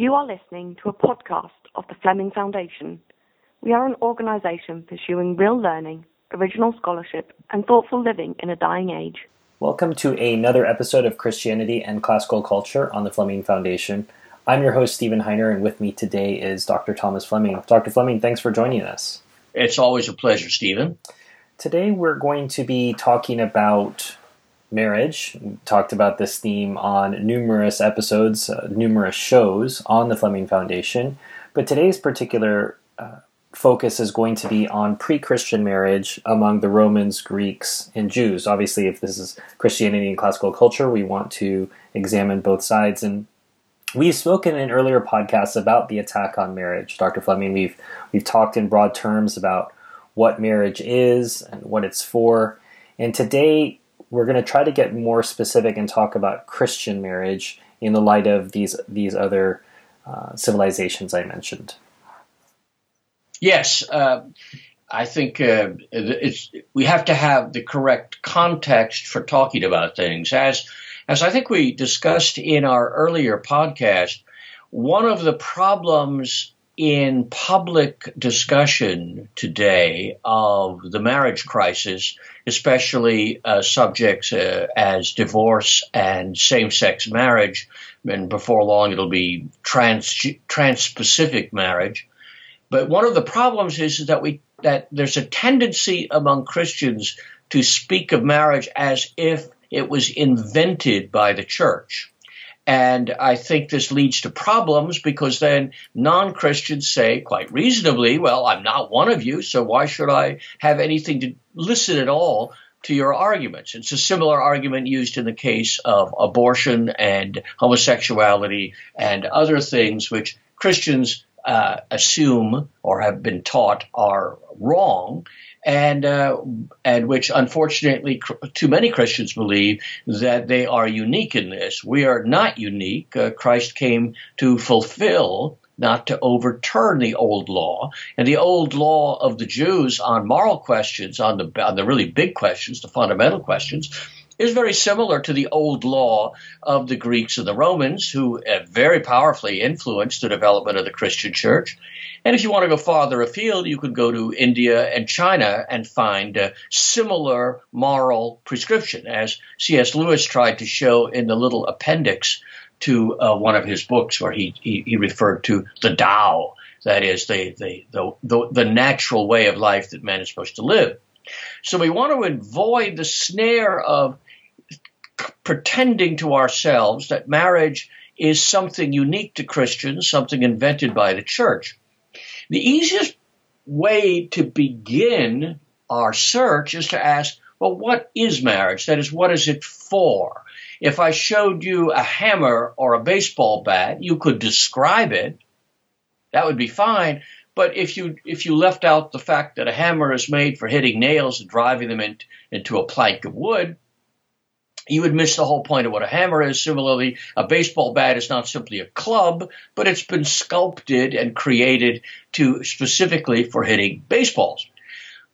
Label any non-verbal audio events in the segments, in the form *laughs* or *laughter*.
You are listening to a podcast of the Fleming Foundation. We are an organization pursuing real learning, original scholarship, and thoughtful living in a dying age. Welcome to another episode of Christianity and Classical Culture on the Fleming Foundation. I'm your host, Stephen Heiner, and with me today is Dr. Thomas Fleming. Dr. Fleming, thanks for joining us. It's always a pleasure, Stephen. Today we're going to be talking about marriage. We talked about this theme on numerous episodes, uh, numerous shows on the Fleming Foundation. But today's particular uh, focus is going to be on pre Christian marriage among the Romans, Greeks, and Jews. Obviously, if this is Christianity and classical culture, we want to examine both sides. And we've spoken in earlier podcasts about the attack on marriage. Dr. Fleming, we've, we've talked in broad terms about what marriage is and what it's for. And today, we're going to try to get more specific and talk about Christian marriage in the light of these these other uh, civilizations I mentioned. Yes, uh, I think uh, we have to have the correct context for talking about things. As as I think we discussed in our earlier podcast, one of the problems in public discussion today of the marriage crisis, especially uh, subjects uh, as divorce and same-sex marriage, and before long it'll be trans trans-Pacific marriage. But one of the problems is that we that there's a tendency among Christians to speak of marriage as if it was invented by the church. And I think this leads to problems because then non Christians say, quite reasonably, well, I'm not one of you, so why should I have anything to listen at all to your arguments? It's a similar argument used in the case of abortion and homosexuality and other things which Christians uh, assume or have been taught are wrong and uh, and which unfortunately too many Christians believe that they are unique in this. We are not unique. Uh, Christ came to fulfill not to overturn the old law. And the old law of the Jews on moral questions, on the on the really big questions, the fundamental questions, is very similar to the old law of the Greeks and the Romans, who very powerfully influenced the development of the Christian church. And if you want to go farther afield, you could go to India and China and find a similar moral prescription, as C.S. Lewis tried to show in the little appendix to uh, one of his books, where he, he, he referred to the Tao, that is, the, the, the, the natural way of life that man is supposed to live. So we want to avoid the snare of pretending to ourselves that marriage is something unique to Christians, something invented by the church. The easiest way to begin our search is to ask, well, what is marriage? That is, what is it for? If I showed you a hammer or a baseball bat, you could describe it. That would be fine. But if you if you left out the fact that a hammer is made for hitting nails and driving them in, into a plank of wood, you would miss the whole point of what a hammer is. Similarly, a baseball bat is not simply a club, but it's been sculpted and created to specifically for hitting baseballs.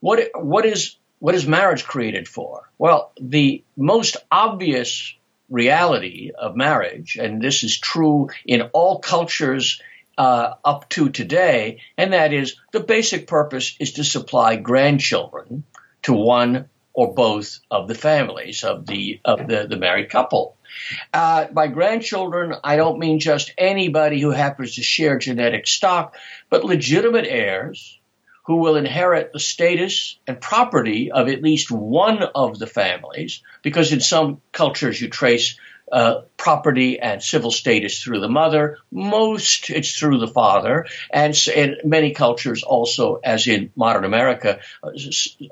What what is what is marriage created for? Well, the most obvious reality of marriage, and this is true in all cultures uh, up to today, and that is the basic purpose is to supply grandchildren to one or both of the families of the of the, the married couple. Uh, by grandchildren, I don't mean just anybody who happens to share genetic stock, but legitimate heirs who will inherit the status and property of at least one of the families, because in some cultures you trace uh, property and civil status through the mother. Most it's through the father, and in many cultures also, as in modern America, uh,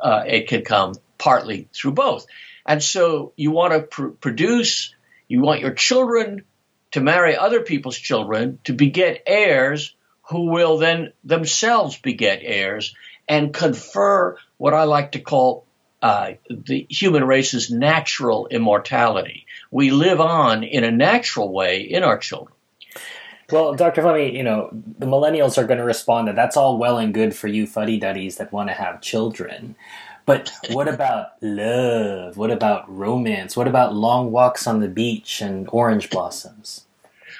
uh, it can come partly through both. And so you want to pr- produce, you want your children to marry other people's children to beget heirs who will then themselves beget heirs and confer what I like to call uh, the human race's natural immortality. We live on in a natural way in our children. Well, Dr. Fleming, you know, the millennials are going to respond that that's all well and good for you fuddy duddies that want to have children. But what about love? What about romance? What about long walks on the beach and orange blossoms?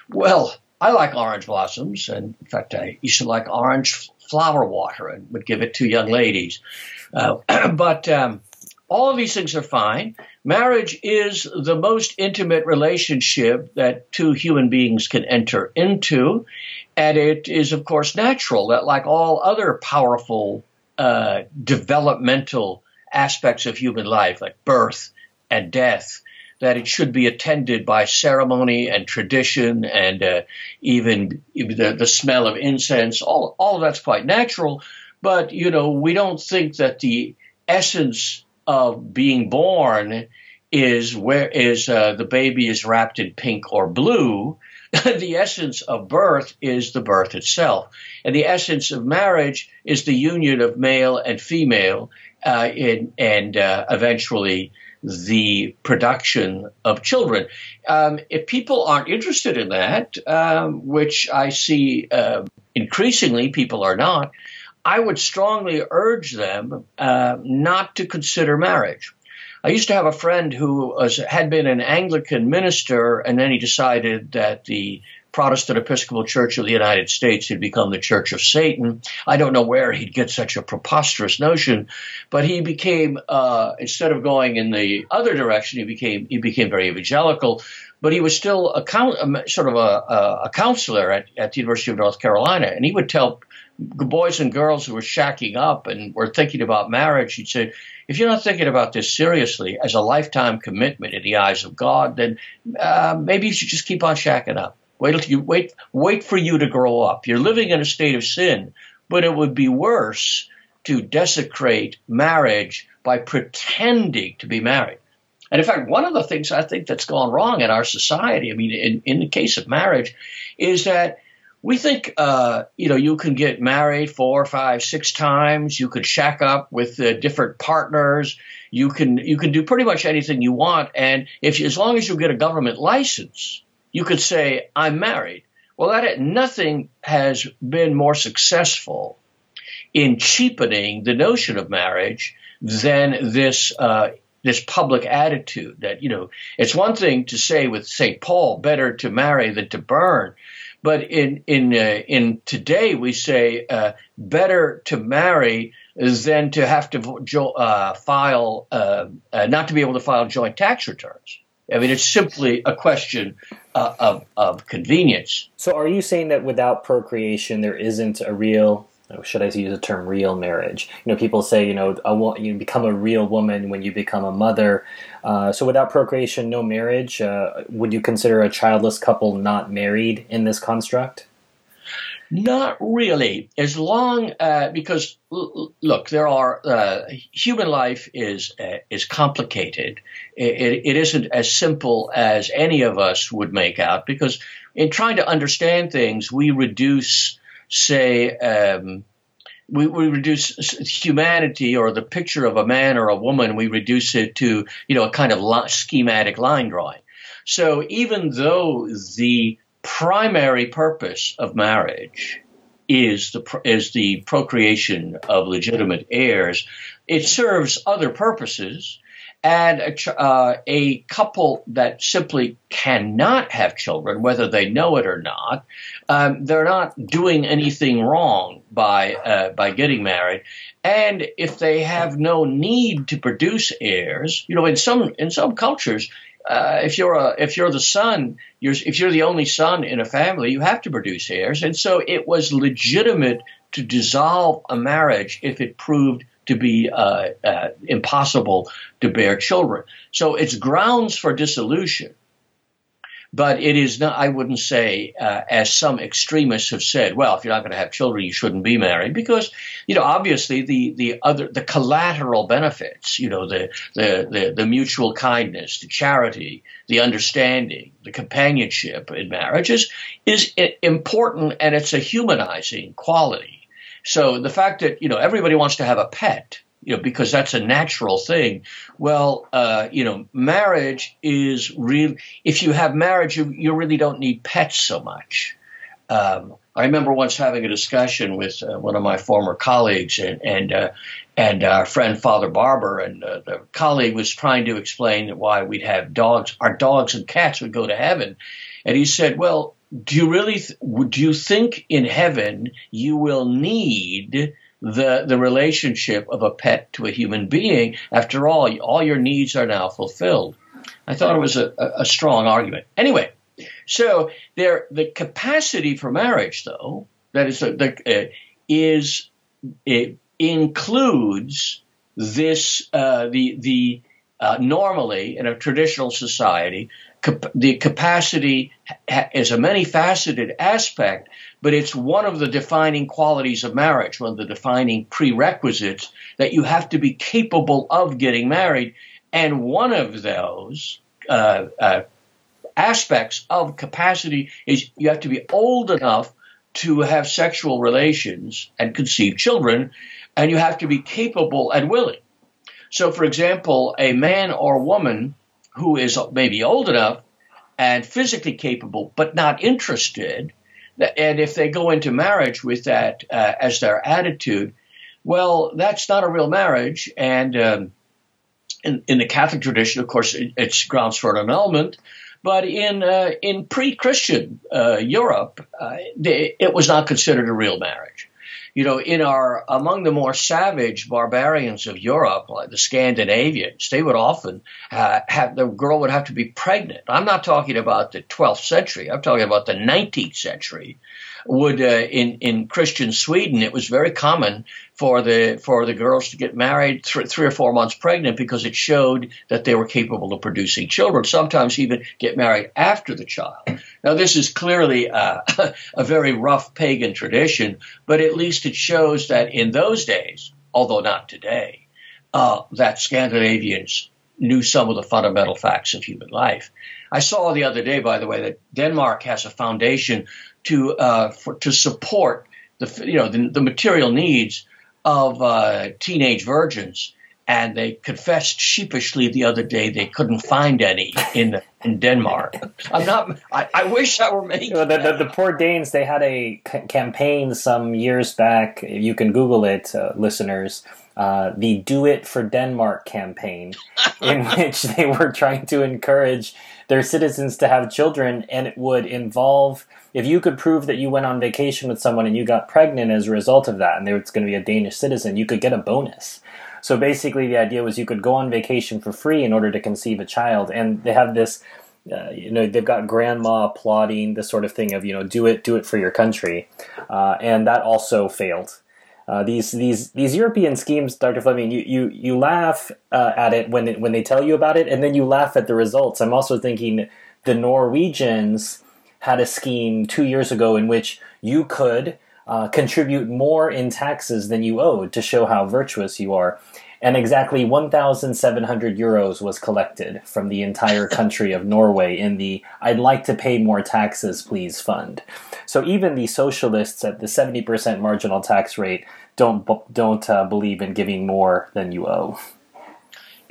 Well, I like orange blossoms, and in fact, I used to like orange flower water and would give it to young ladies. Uh, *clears throat* but um, all of these things are fine. Marriage is the most intimate relationship that two human beings can enter into. And it is, of course, natural that, like all other powerful uh, developmental aspects of human life, like birth and death, that it should be attended by ceremony and tradition and uh, even the, the smell of incense. All, all of that's quite natural. But, you know, we don't think that the essence of being born is where is uh, the baby is wrapped in pink or blue. *laughs* the essence of birth is the birth itself. And the essence of marriage is the union of male and female uh, in, and uh, eventually the production of children. Um, if people aren't interested in that, um, which I see uh, increasingly people are not, I would strongly urge them uh, not to consider marriage. I used to have a friend who was, had been an Anglican minister, and then he decided that the Protestant Episcopal Church of the United States had become the Church of Satan. I don't know where he'd get such a preposterous notion, but he became uh, instead of going in the other direction, he became he became very evangelical. But he was still a, a sort of a, a counselor at, at the University of North Carolina, and he would tell boys and girls who were shacking up and were thinking about marriage. He'd say, if you're not thinking about this seriously as a lifetime commitment in the eyes of God, then uh, maybe you should just keep on shacking up. Wait till you wait wait for you to grow up. You're living in a state of sin, but it would be worse to desecrate marriage by pretending to be married. And in fact, one of the things I think that's gone wrong in our society, I mean, in, in the case of marriage, is that we think, uh, you know, you can get married four, five, six times. You could shack up with uh, different partners. You can you can do pretty much anything you want, and if as long as you get a government license, you could say, I'm married. Well, that nothing has been more successful in cheapening the notion of marriage than this uh, this public attitude that you know it's one thing to say with Saint Paul, better to marry than to burn, but in in uh, in today we say uh, better to marry than to have to jo- uh, file uh, uh, not to be able to file joint tax returns. I mean, it's simply a question uh, of, of convenience. So, are you saying that without procreation, there isn't a real, should I use the term real marriage? You know, people say, you know, a, you become a real woman when you become a mother. Uh, so, without procreation, no marriage. Uh, would you consider a childless couple not married in this construct? Not really. As long uh, because look, there are uh, human life is uh, is complicated. It, it isn't as simple as any of us would make out. Because in trying to understand things, we reduce, say. Um, we, we, reduce humanity or the picture of a man or a woman, we reduce it to, you know, a kind of schematic line drawing. So even though the primary purpose of marriage is the is the procreation of legitimate heirs. It serves other purposes, and a, uh, a, couple that simply cannot have children, whether they know it or not, um, they're not doing anything wrong by uh, by getting married. And if they have no need to produce heirs, you know, in some in some cultures, uh, if you're a if you're the son, you're if you're the only son in a family, you have to produce heirs, and so it was legitimate to dissolve a marriage if it proved to be uh, uh, impossible to bear children. So it's grounds for dissolution but it is not, I wouldn't say, uh, as some extremists have said, well, if you're not going to have children, you shouldn't be married. Because, you know, obviously the, the other, the collateral benefits, you know, the, the, the, the mutual kindness, the charity, the understanding, the companionship in marriage is, is important and it's a humanizing quality. So the fact that, you know, everybody wants to have a pet, you know, because that's a natural thing. Well, uh, you know, marriage is real. If you have marriage, you, you really don't need pets so much. Um, I remember once having a discussion with uh, one of my former colleagues and and, uh, and our friend Father Barber, and uh, the colleague was trying to explain why we'd have dogs. Our dogs and cats would go to heaven, and he said, "Well, do you really do you think in heaven you will need the the relationship of a pet to a human being? After all, all your needs are now fulfilled. I thought it was a, a strong argument. Anyway, so there the capacity for marriage, though, that is the, uh, is it includes this uh, the the uh, normally in a traditional society the capacity is a many faceted aspect, but it's one of the defining qualities of marriage, one of the defining prerequisites that you have to be capable of getting married, and one of those. Uh, uh aspects of capacity is you have to be old enough to have sexual relations and conceive children, and you have to be capable and willing. So, for example, a man or woman who is maybe old enough and physically capable but not interested, and if they go into marriage with that uh, as their attitude, well, that's not a real marriage. And um, in, in, the Catholic tradition, of course, it, it's grounds for an annulment. But in uh, in pre-Christian uh, Europe, uh, it was not considered a real marriage. You know, in our among the more savage barbarians of Europe, like the Scandinavians, they would often uh, have the girl would have to be pregnant. I'm not talking about the 12th century. I'm talking about the 19th century would uh, in in Christian Sweden it was very common for the for the girls to get married th- three or four months pregnant because it showed that they were capable of producing children. Sometimes even get married after the child. Now this is clearly *laughs* a very rough pagan tradition, but at least it shows that in those days, although not today, uh, that Scandinavians knew some of the fundamental facts of human life. I saw the other day, by the way, that Denmark has a foundation to uh, for, to support the you know the, the material needs of uh, teenage virgins. And they confessed sheepishly the other day they couldn't find any in in Denmark. I'm not. I, I wish I were making. the, the, the, poor Danes. They had a c- campaign some years back. You can Google it, uh, listeners. Uh, the "Do It for Denmark" campaign, *laughs* in which they were trying to encourage their citizens to have children, and it would involve if you could prove that you went on vacation with someone and you got pregnant as a result of that, and there was going to be a Danish citizen, you could get a bonus. So basically, the idea was you could go on vacation for free in order to conceive a child, and they have this. Uh, you know they've got grandma applauding the sort of thing of you know do it do it for your country uh, and that also failed uh, these these these European schemes, Dr. Fleming, you you you laugh uh, at it when it, when they tell you about it, and then you laugh at the results. I'm also thinking the Norwegians had a scheme two years ago in which you could uh, contribute more in taxes than you owed to show how virtuous you are. And exactly 1,700 euros was collected from the entire country of Norway in the I'd like to pay more taxes, please fund. So even the socialists at the 70% marginal tax rate don't, don't uh, believe in giving more than you owe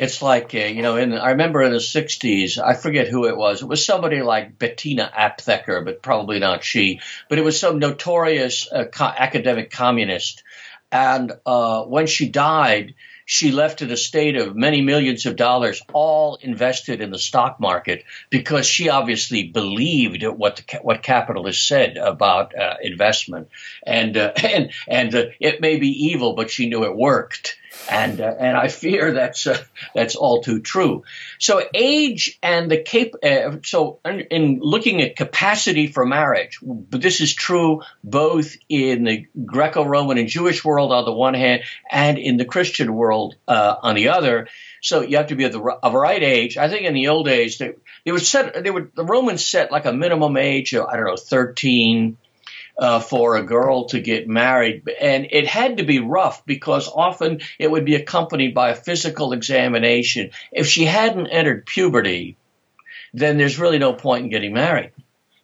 it's like uh, you know in I remember in the 60s I forget who it was. It was somebody like Bettina Aptheker but probably not she. But it was some notorious uh, co- academic communist. And uh, when she died she left an estate of many millions of dollars, all invested in the stock market, because she obviously believed what the, what capitalists said about uh, investment, and uh, *laughs* and and uh, it may be evil, but she knew it worked and uh, and I fear that's uh, that's all too true. So age and the cap. Uh, so in looking at capacity for marriage, this is true both in the Greco-Roman and Jewish world on the one hand, and in the Christian world uh, on the other. So you have to be of the of right age. I think in the old days they they would set they would the Romans set like a minimum age of I don't know thirteen uh, for a girl to get married. And it had to be rough because often it would be accompanied by a physical examination. If she hadn't entered puberty, then there's really no point in getting married.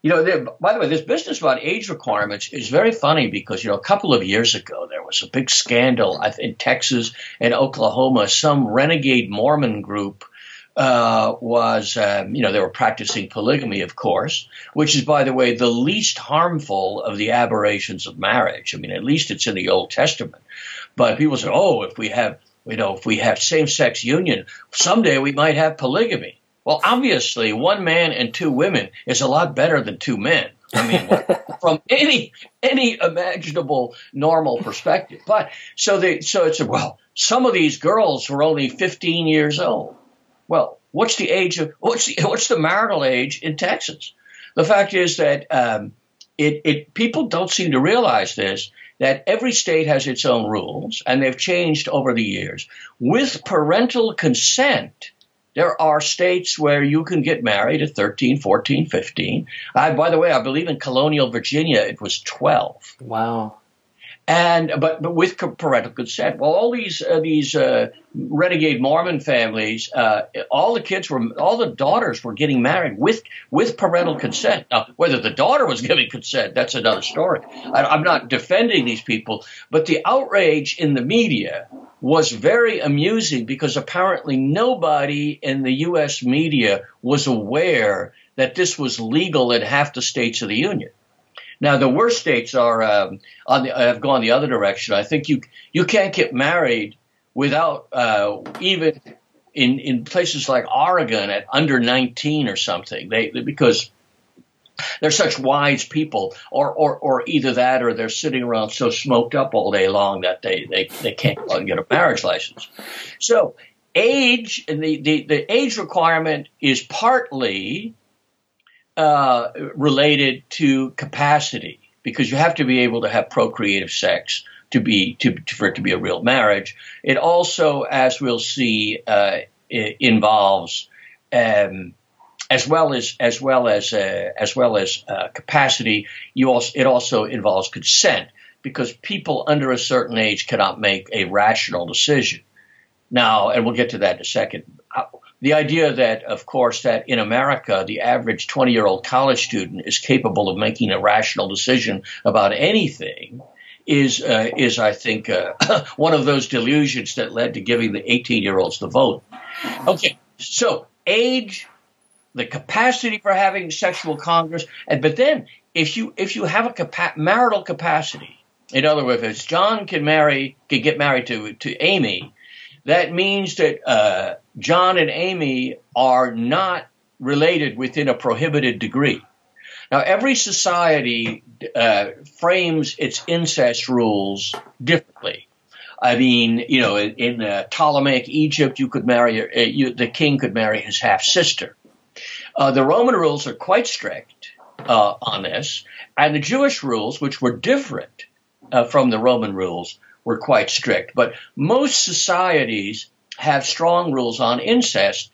You know, there, by the way, this business about age requirements is very funny because, you know, a couple of years ago, there was a big scandal in Texas and Oklahoma. Some renegade Mormon group uh, was, um, you know, they were practicing polygamy, of course, which is, by the way, the least harmful of the aberrations of marriage. I mean, at least it's in the Old Testament. But people say, oh, if we have, you know, if we have same-sex union, someday we might have polygamy. Well, obviously, one man and two women is a lot better than two men. I mean, *laughs* from any any imaginable normal perspective. But so they so it's well, some of these girls were only 15 years old. Well, what's the age of what's the *laughs* what's the marital age in Texas? The fact is that um, it, it people don't seem to realize this that every state has its own rules and they've changed over the years. With parental consent, there are states where you can get married at 13, 14, 15. I, by the way, I believe in colonial Virginia it was 12. Wow and but but with parental consent. Well, all these uh, these uh, renegade Mormon families, uh, all the kids were, all the daughters were getting married with with parental consent. Now, whether the daughter was giving consent, that's another story. I, am not defending these people, but the outrage in the media was very amusing because apparently nobody in the U.S. media was aware that this was legal in half the states of the union. Now, the worst states are um, on the, have gone the other direction. I think you you can't get married without uh, even in in places like Oregon at under 19 or something. They because they're such wise people, or, or, or either that or they're sitting around so smoked up all day long that they, they, they can't get a marriage license. So age, the, the, the age requirement is partly uh, related to capacity because you have to be able to have procreative sex to be to, for it to be a real marriage. It also, as we'll see, uh, involves um, as well as as well as uh, as well as uh, capacity. You also it also involves consent because people under a certain age cannot make a rational decision. Now, and we'll get to that in a second the idea that, of course, that in America, the average 20 year old college student is capable of making a rational decision about anything is, uh, is I think, uh, *coughs* one of those delusions that led to giving the 18 year olds the vote. Okay, so age, the capacity for having sexual congress, and but then if you if you have a capa- marital capacity, in other words, if John can marry, can get married to to Amy, that means that uh, John and Amy are not related within a prohibited degree. Now, every society uh, frames its incest rules differently. I mean, you know, in, in uh, Ptolemaic Egypt, you could marry uh, you, the king could marry his half sister. Uh, the Roman rules are quite strict uh, on this, and the Jewish rules, which were different from the Roman rules, were quite strict. But most societies have strong rules on incest.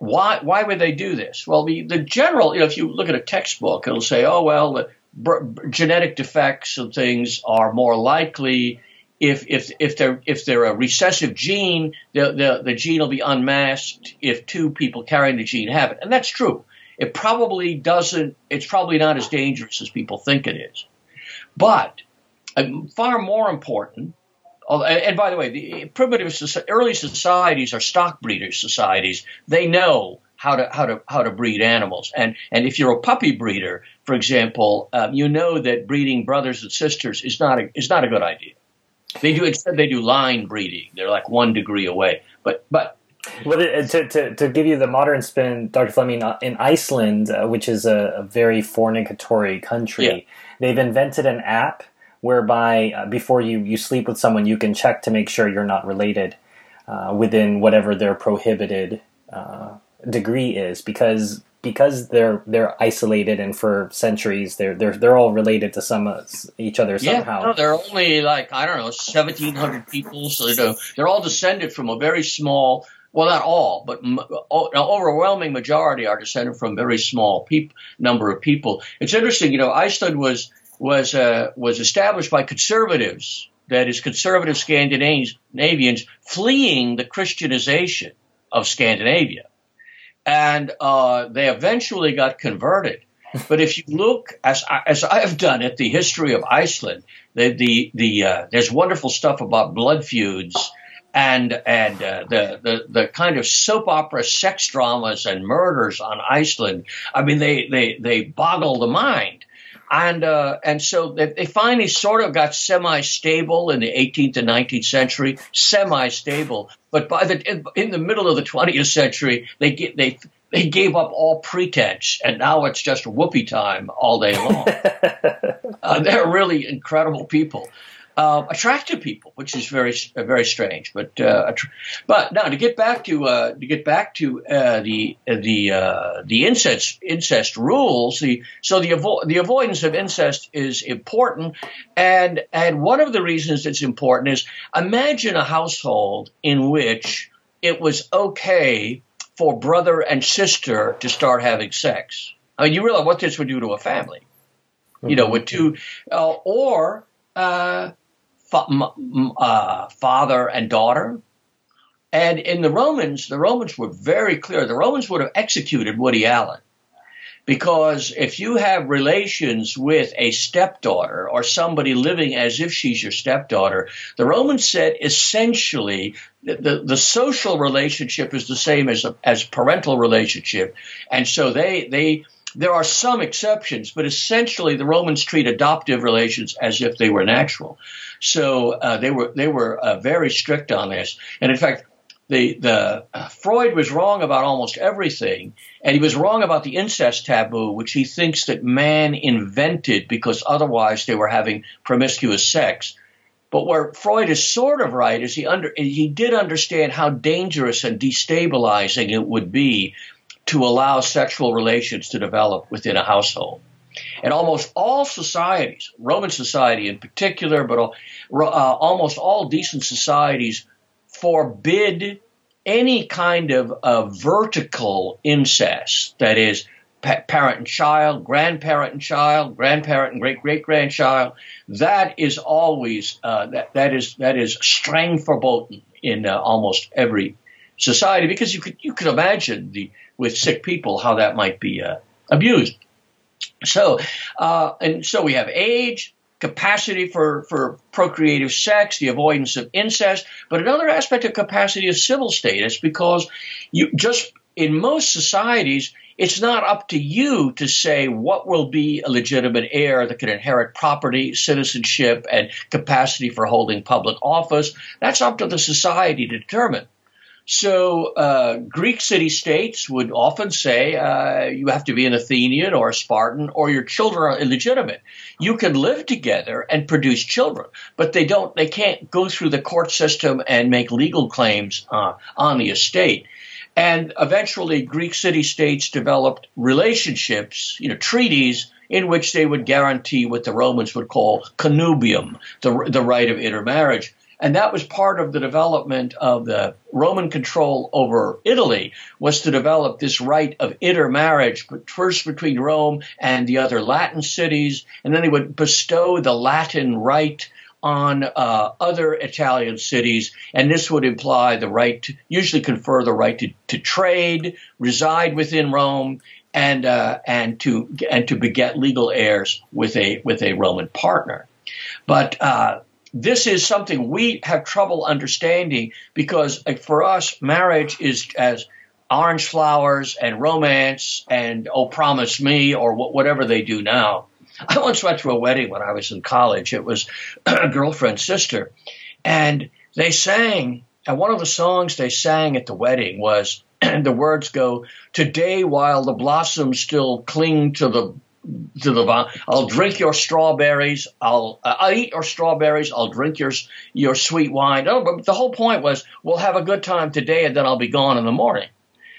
Why, why would they do this? Well, the, the general, you know, if you look at a textbook, it'll say, oh, well, the b- genetic defects and things are more likely if, if, if, they're, if they're a recessive gene, the, the, the gene will be unmasked if two people carrying the gene have it. And that's true. It probably doesn't, it's probably not as dangerous as people think it is. But uh, far more important and by the way, the primitive early societies are stock breeders societies. They know how to how to how to breed animals. And and if you're a puppy breeder, for example, um, you know that breeding brothers and sisters is not a is not a good idea. They do instead they do line breeding. They're like one degree away. But but well, to, to, to give you the modern spin, Dr. Fleming, uh, in Iceland, uh, which is a, a, very fornicatory country, yeah. they've invented an app whereby uh, before you, you sleep with someone, you can check to make sure you're not related uh, within whatever their prohibited uh, degree is, because because they're they're isolated and for centuries they're they're they're all related to some each other somehow. Yeah, no, they're only like I don't know, seventeen hundred people, so they're, they're all descended from a very small well, not all, but an overwhelming majority are descended from very small peop- number of people. It's interesting, you know, Iceland was was uh, was established by conservatives, that is, conservative Scandinavians fleeing the Christianization of Scandinavia, and uh, they eventually got converted. But if you look, as I, as I have done at the history of Iceland, the the, the uh, there's wonderful stuff about blood feuds and and uh, the, the the kind of soap opera sex dramas and murders on Iceland. I mean, they they they boggle the mind and uh, and so they, they, finally sort of got semi-stable in the 18th and 19th century, semi-stable. But by the in, in the middle of the 20th century, they get they they gave up all pretense, and now it's just whoopee time all day long. *laughs* uh, they're really incredible people uh, attractive people, which is very very strange. But uh, but now to get back to uh, to get back to uh, the the uh, the incest incest rules. The so the avo- the avoidance of incest is important, and and one of the reasons it's important is imagine a household in which it was okay for brother and sister to start having sex. I mean, you realize what this would do to a family. You know, with two, uh, or uh, uh, father and daughter. And in the Romans, the Romans were very clear. The Romans would have executed Woody Allen. Because if you have relations with a stepdaughter or somebody living as if she's your stepdaughter, the Romans said essentially the, the, the social relationship is the same as a, as parental relationship. And so they, they, there are some exceptions, but essentially the Romans treat adoptive relations as if they were natural. So uh, they were they were uh, very strict on this, and in fact, the the uh, Freud was wrong about almost everything, and he was wrong about the incest taboo, which he thinks that man invented because otherwise they were having promiscuous sex. But where Freud is sort of right is he under he did understand how dangerous and destabilizing it would be to allow sexual relations to develop within a household. And almost all societies, Roman society in particular, but uh, almost all decent societies, forbid any kind of vertical incest, that is, pa- parent and child, grandparent and child, grandparent and great great grandchild. That is always uh, that that is that is strength verboten in uh, almost every society because you could you could imagine the with sick people how that might be uh, abused. So, uh, and so we have age, capacity for, for procreative sex, the avoidance of incest, but another aspect of capacity is civil status because you just in most societies, it's not up to you to say what will be a legitimate heir that can inherit property, citizenship, and capacity for holding public office. That's up to the society to determine. So uh, Greek city states would often say uh, you have to be an Athenian or a Spartan or your children are illegitimate. You can live together and produce children, but they don't. They can't go through the court system and make legal claims uh, on the estate. And eventually, Greek city states developed relationships, you know, treaties in which they would guarantee what the Romans would call connubium, the, the right of intermarriage. And that was part of the development of the Roman control over Italy was to develop this right of intermarriage, but first between Rome and the other Latin cities, and then they would bestow the Latin right on uh, other Italian cities, and this would imply the right, to, usually confer the right to, to trade, reside within Rome, and uh, and to and to beget legal heirs with a with a Roman partner. But uh, this is something we have trouble understanding because for us, marriage is as orange flowers and romance and oh, promise me or whatever they do now. I once went to a wedding when I was in college. It was *clears throat* a girlfriend's sister, and they sang. And one of the songs they sang at the wedding was and *clears throat* the words go, Today, while the blossoms still cling to the to the vine. I'll drink your strawberries. I'll uh, I'll eat your strawberries. I'll drink your your sweet wine. Oh, but the whole point was we'll have a good time today, and then I'll be gone in the morning.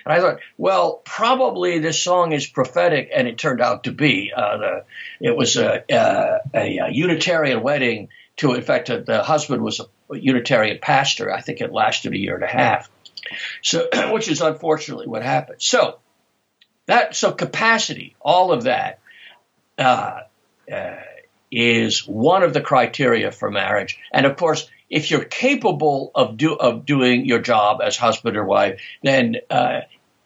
And I thought, well, probably this song is prophetic, and it turned out to be. Uh, the, it was a, a, a, Unitarian wedding. To in fact, uh, the husband was a Unitarian pastor. I think it lasted a year and a half. So, *clears throat* which is unfortunately what happened. So that so capacity, all of that uh, uh, is one of the criteria for marriage. And of course, if you're capable of do of doing your job as husband or wife, then uh,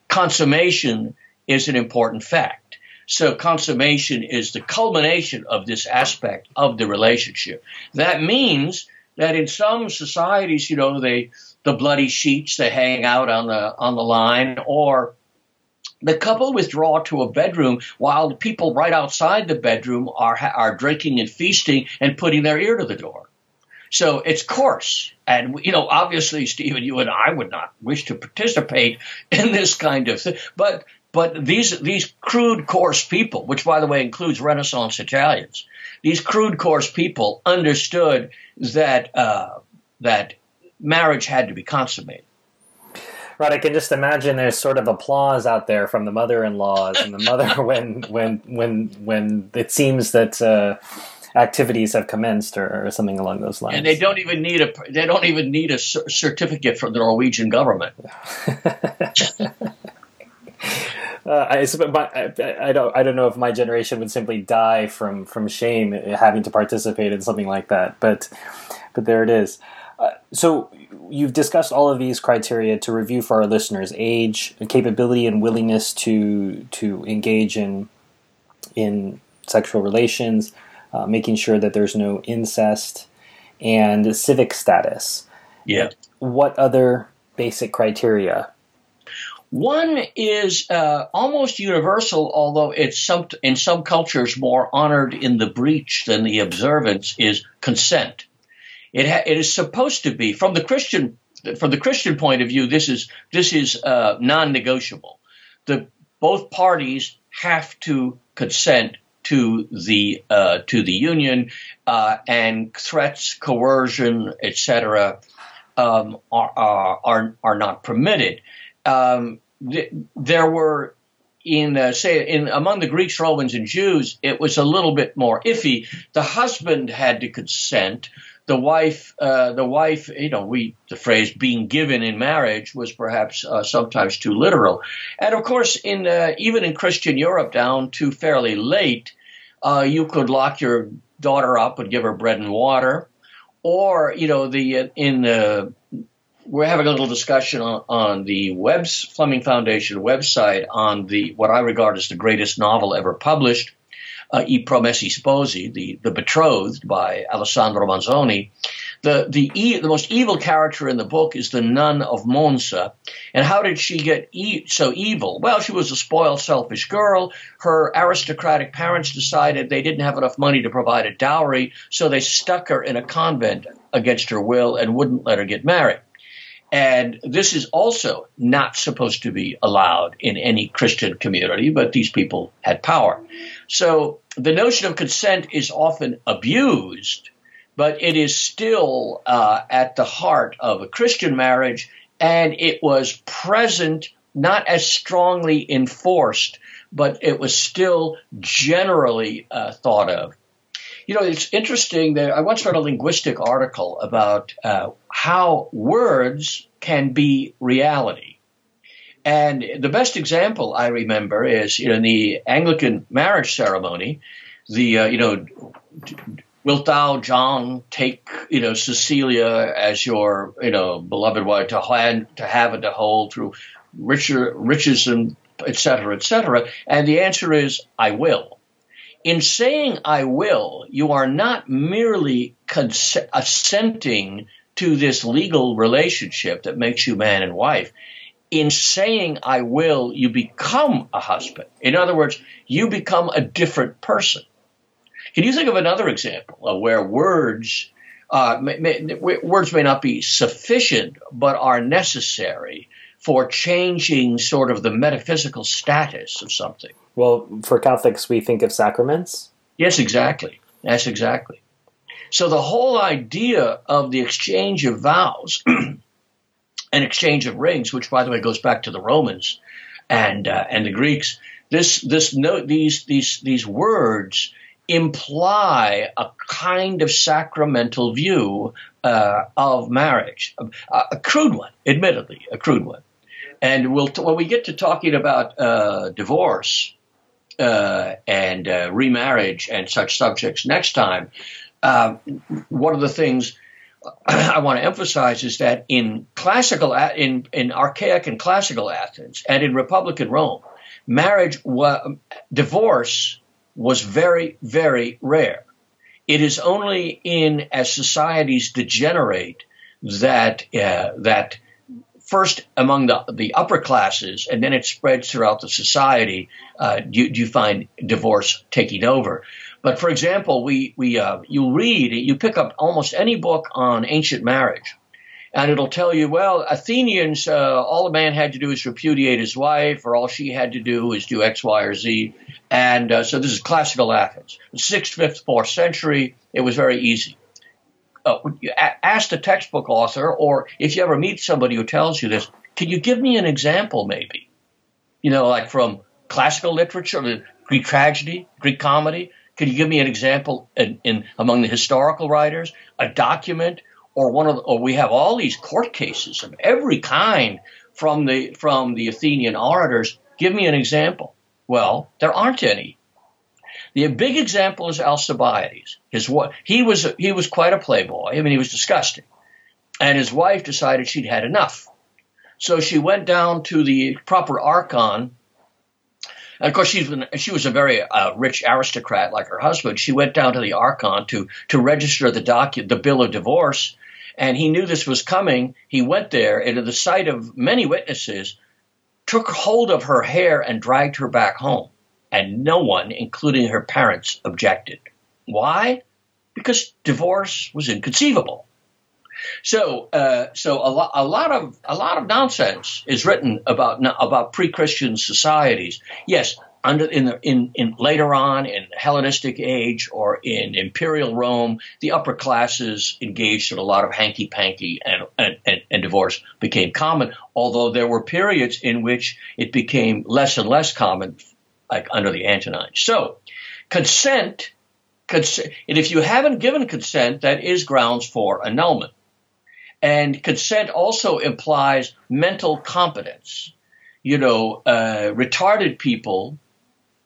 consummation is an important fact. So consummation is the culmination of this aspect of the relationship. That means that in some societies, you know, they the bloody sheets they hang out on the on the line, or the couple withdraw to a bedroom while the people right outside the bedroom are are drinking and feasting and putting their ear to the door. So it's coarse. And, you know, obviously, Stephen, you and I would not wish to participate *laughs* in this kind of thing. But But these these crude, coarse people, which by the way includes Renaissance Italians, these crude, coarse people understood that uh, that marriage had to be consummated. Right, I can just imagine there's sort of applause out there from the mother-in-laws and the mother *laughs* when when when when it seems that uh, activities have commenced or, or, something along those lines. And they don't even need a they don't even need a certificate from the Norwegian government. *laughs* Uh, I, I, don't. I don't know if my generation would simply die from from shame having to participate in something like that. But but there it is. Uh, so you've discussed all of these criteria to review for our listeners: age, capability, and willingness to to engage in in sexual relations, uh, making sure that there's no incest, and civic status. Yeah. What other basic criteria one is uh, almost universal, although it's some, in some cultures more honored in the breach than the observance, is consent. It, ha- it is supposed to be from the Christian from the Christian point of view. This is this is uh, non-negotiable. The both parties have to consent to the uh, to the union, uh, and threats, coercion, etc., um, are, are are not permitted um, th- there were in uh, say in among the Greeks, Romans, and Jews, it was a little bit more iffy. The husband had to consent. The wife, uh, the wife, you know, we the phrase "being given in marriage" was perhaps uh, sometimes too literal, and of course, in uh, even in Christian Europe, down to fairly late, uh, you could lock your daughter up and give her bread and water, or you know, the uh, in the we're having a little discussion on, on the Webs Fleming Foundation website on the what I regard as the greatest novel ever published, uh, I Promessi Sposi, the the betrothed by Alessandro Manzoni. The the e- the most evil character in the book is the nun of Monza, and how did she get e- so evil? Well, she was a spoiled, selfish girl. Her aristocratic parents decided they didn't have enough money to provide a dowry, so they stuck her in a convent against her will and wouldn't let her get married. And this is also not supposed to be allowed in any Christian community, but these people had power. So the notion of consent is often abused, but it is still uh, at the heart of a Christian marriage, and it was present, not as strongly enforced, but it was still generally uh, thought of. You know, it's interesting that I once read a linguistic article about uh, how words can be reality. And the best example I remember is in the Anglican marriage ceremony, the, uh, you know, wilt thou, John, take, you know, Cecilia as your, you know, beloved wife to, hand, to have and to hold through richer, riches and et cetera, et cetera? And the answer is, I will. In saying I will, you are not merely cons- assenting to this legal relationship that makes you man and wife. In saying I will, you become a husband. In other words, you become a different person. Can you think of another example of where words uh, may, may, words may not be sufficient, but are necessary for changing sort of the metaphysical status of something? Well, for Catholics, we think of sacraments. Yes, exactly. That's exactly. So the whole idea of the exchange of vows *clears throat* and exchange of rings, which by the way goes back to the Romans and uh, and the Greeks, this this note these these these words imply a kind of sacramental view uh, of marriage, a, a, crude one, admittedly, a crude one. And we'll t- when we get to talking about uh, divorce, uh, and uh, remarriage and such subjects next time, uh, one of the things *clears throat* I want to emphasize is that in classical, in, in archaic and classical Athens and in Republican Rome, marriage, wa- divorce was very, very rare. It is only in as societies degenerate that uh, that first among the, the upper classes, and then it spreads throughout the society. Uh, you, you find divorce taking over. But for example, we we uh, you read you pick up almost any book on ancient marriage, and it'll tell you, well, Athenians, uh, all a man had to do is repudiate his wife, or all she had to do is do X, Y, or Z. And uh, so this is classical Athens, sixth, fifth, fourth century. It was very easy. Uh, ask the textbook author, or if you ever meet somebody who tells you this, can you give me an example, maybe? You know, like from classical literature, Greek tragedy, Greek comedy. Can you give me an example in, in among the historical writers, a document or one of the, or we have all these court cases of every kind from the from the Athenian orators. Give me an example. Well, there aren't any. The big example is Alcibiades. His he was he was quite a playboy. I mean, he was disgusting, and his wife decided she'd had enough. So she went down to the proper archon and of course, she's she was a very uh, rich aristocrat like her husband. She went down to the archon to to register the document, the bill of divorce, and he knew this was coming. He went there, and in the sight of many witnesses, took hold of her hair and dragged her back home. And no one, including her parents, objected. Why? Because divorce was inconceivable. So, uh, so a lot, a lot of a lot of nonsense is written about about pre-Christian societies. Yes, under in the in, in later on in Hellenistic age or in imperial Rome, the upper classes engaged in a lot of hanky panky and, and, and, and, divorce became common. Although there were periods in which it became less and less common, like under the Antonines. So consent, consent and if you haven't given consent, that is grounds for annulment. And consent also implies mental competence. You know, uh, retarded people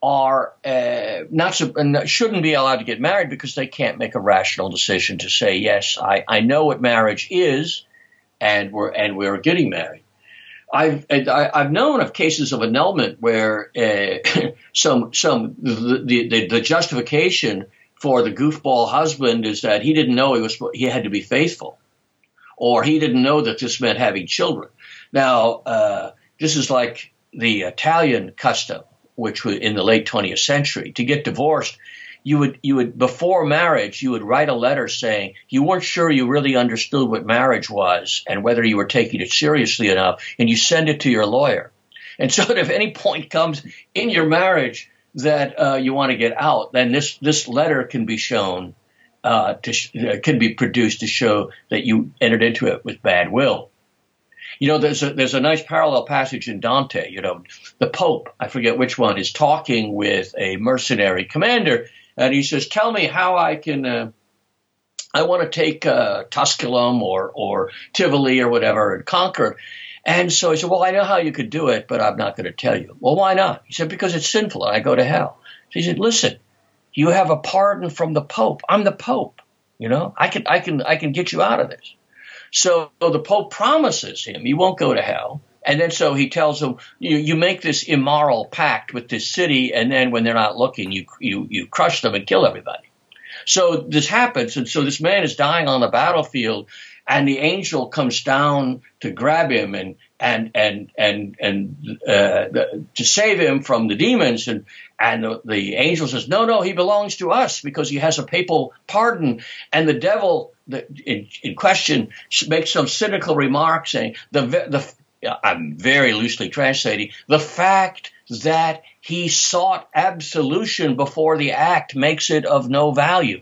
are uh, not shouldn't be allowed to get married because they can't make a rational decision to say yes I, I know what marriage is and we're and we're getting married. I've I've known of cases of annulment where uh, *laughs* some some the, the the justification for the goofball husband is that he didn't know he was he had to be faithful, or he didn't know that this meant having children. Now uh, this is like the Italian custom which was in the late 20th century, to get divorced, you would you would before marriage you would write a letter saying you weren't sure you really understood what marriage was and whether you were taking it seriously enough, and you send it to your lawyer. And so, that *laughs* if any point comes in your marriage that uh, you want to get out, then this this letter can be shown uh, to uh, can be produced to show that you entered into it with bad will. You know, there's a, there's a nice parallel passage in Dante. You know, the Pope, I forget which one, is talking with a mercenary commander, and he says, "Tell me how I can." Uh, I want to take uh, Tusculum or or Tivoli or whatever and conquer. And so he said, "Well, I know how you could do it, but I'm not going to tell you." Well, why not? He said, "Because it's sinful, and I go to hell." So he said, "Listen, you have a pardon from the Pope. I'm the Pope. You know, I can I can I can get you out of this." So the Pope promises him he won't go to hell. And then so he tells them, you, you make this immoral pact with this city, and then when they're not looking, you, you, you crush them and kill everybody. So this happens, and so this man is dying on the battlefield, and the angel comes down to grab him and and and and and uh, to save him from the demons and and the, the, angel says no no he belongs to us because he has a papal pardon and the devil in, in question makes some cynical remark saying the the I'm very loosely translating the fact that he sought absolution before the act makes it of no value.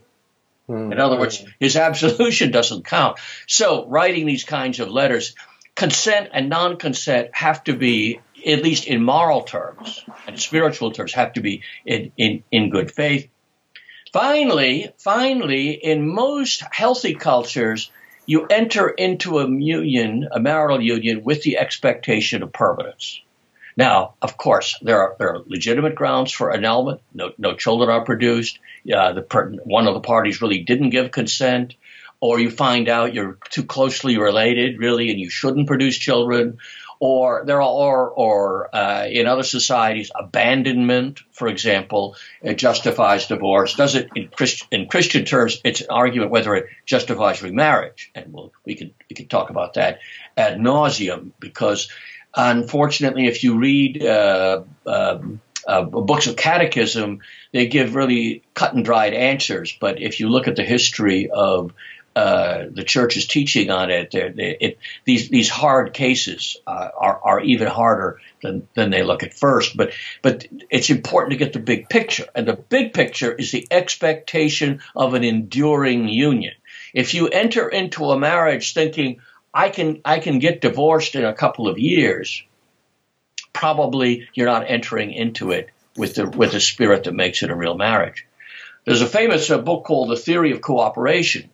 Hmm, in other words, his absolution doesn't count. So, writing these kinds of letters, consent and non consent have to be, at least in moral terms and spiritual terms, have to be in, in, in good faith. Finally, finally, in most healthy cultures, you enter into a union, a marital union, with the expectation of permanence. Now, of course, there are, there are legitimate grounds for annulment. No, no children are produced. Uh, the per- one of the parties really didn't give consent, or you find out you're too closely related, really, and you shouldn't produce children. Or there are, or, uh, in other societies, abandonment, for example, it justifies divorce. Does it in, in Christian terms? It's an argument whether it justifies remarriage, and we'll, we can we can talk about that ad nauseum because Unfortunately, if you read uh, uh, uh, books of catechism, they give really cut and dried answers. But if you look at the history of uh, the is teaching on it, they, it these these hard cases uh, are are even harder than than they look at first. But but it's important to get the big picture, and the big picture is the expectation of an enduring union. If you enter into a marriage thinking I can I can get divorced in a couple of years, probably you're not entering into it with the with the spirit that makes it a real marriage. There's a famous uh, book called The Theory of Cooperation,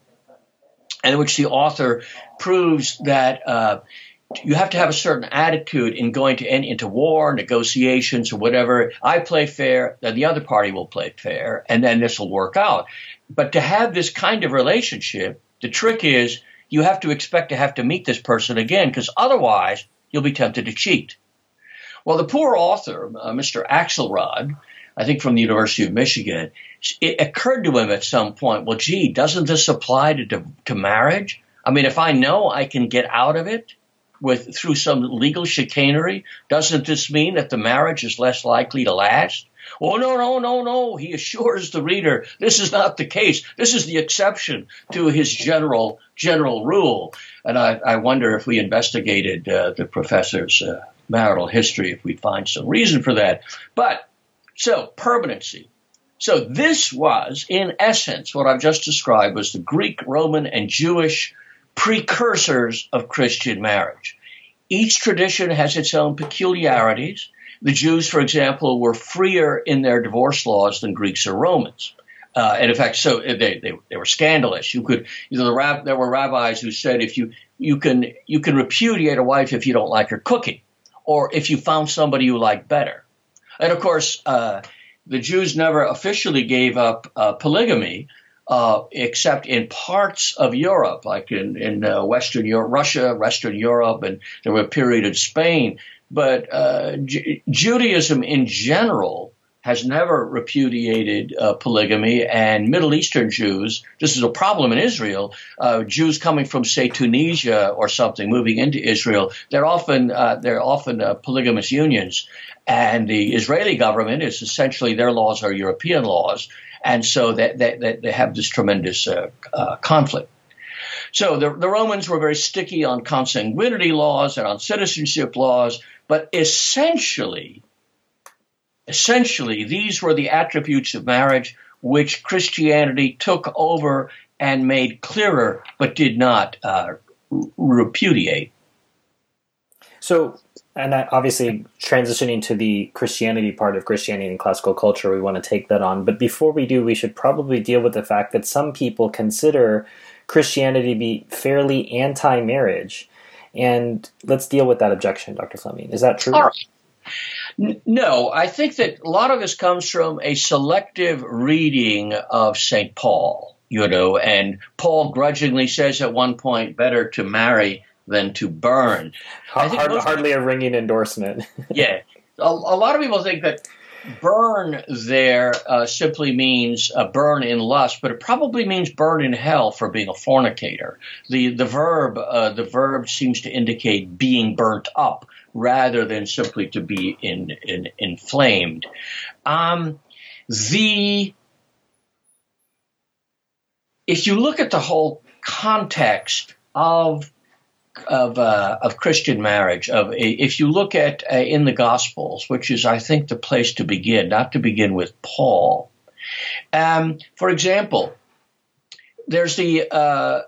in which the author proves that uh, you have to have a certain attitude in going to into war, negotiations, or whatever. I play fair, then the other party will play fair, and then this will work out. But to have this kind of relationship, the trick is you have to expect to have to meet this person again, because otherwise you'll be tempted to cheat. Well, the poor author, uh, Mr. Axelrod, I think from the University of Michigan, it occurred to him at some point, well, gee, doesn't this apply to, to marriage? I mean, if I know I can get out of it with through some legal chicanery, doesn't this mean that the marriage is less likely to last? Oh, no, no, no, no. He assures the reader this is not the case. This is the exception to his general general rule. And I, I wonder if we investigated uh, the professor's uh, marital history, if we'd find some reason for that. But so permanency. So this was, in essence, what I've just described was the Greek, Roman, and Jewish precursors of Christian marriage. Each tradition has its own peculiarities. The Jews, for example, were freer in their divorce laws than Greeks or Romans. Uh, and in fact, so they, they, they were scandalous. You could, you know, the rab, there were rabbis who said if you, you can, you can repudiate a wife if you don't like her cooking or if you found somebody you like better. And of course, uh, the Jews never officially gave up uh, polygamy, uh, except in parts of Europe, like in, in uh, Western Europe, Russia, Western Europe, and there were a period in Spain. But uh, Judaism in general has never repudiated uh, polygamy, and Middle Eastern Jews, this is a problem in Israel, uh, Jews coming from, say, Tunisia or something, moving into Israel, they're often, uh, they're often uh, polygamous unions. And the Israeli government is essentially, their laws are European laws, and so that they, they, they, have this tremendous uh, uh, conflict. So the, the Romans were very sticky on consanguinity laws and on citizenship laws, but essentially, essentially, these were the attributes of marriage which Christianity took over and made clearer, but did not uh, repudiate. So, and obviously, transitioning to the Christianity part of Christianity and classical culture, we want to take that on. But before we do, we should probably deal with the fact that some people consider Christianity to be fairly anti marriage. And let's deal with that objection, Dr. Fleming. Is that true? No, I think that a lot of this comes from a selective reading of St. Paul, you know, and Paul grudgingly says at one point, better to marry than to burn. Hard, hardly people, a ringing endorsement. *laughs* yeah. A, a, lot of people think that burn there uh, simply means uh, burn in lust, but it probably means burn in hell for being a fornicator. The the verb uh, the verb seems to indicate being burnt up rather than simply to be in, in inflamed. Um, the if you look at the whole context of of uh, of Christian marriage, of if you look at uh, in the Gospels, which is I think the place to begin, not to begin with Paul. Um, for example, there's the uh,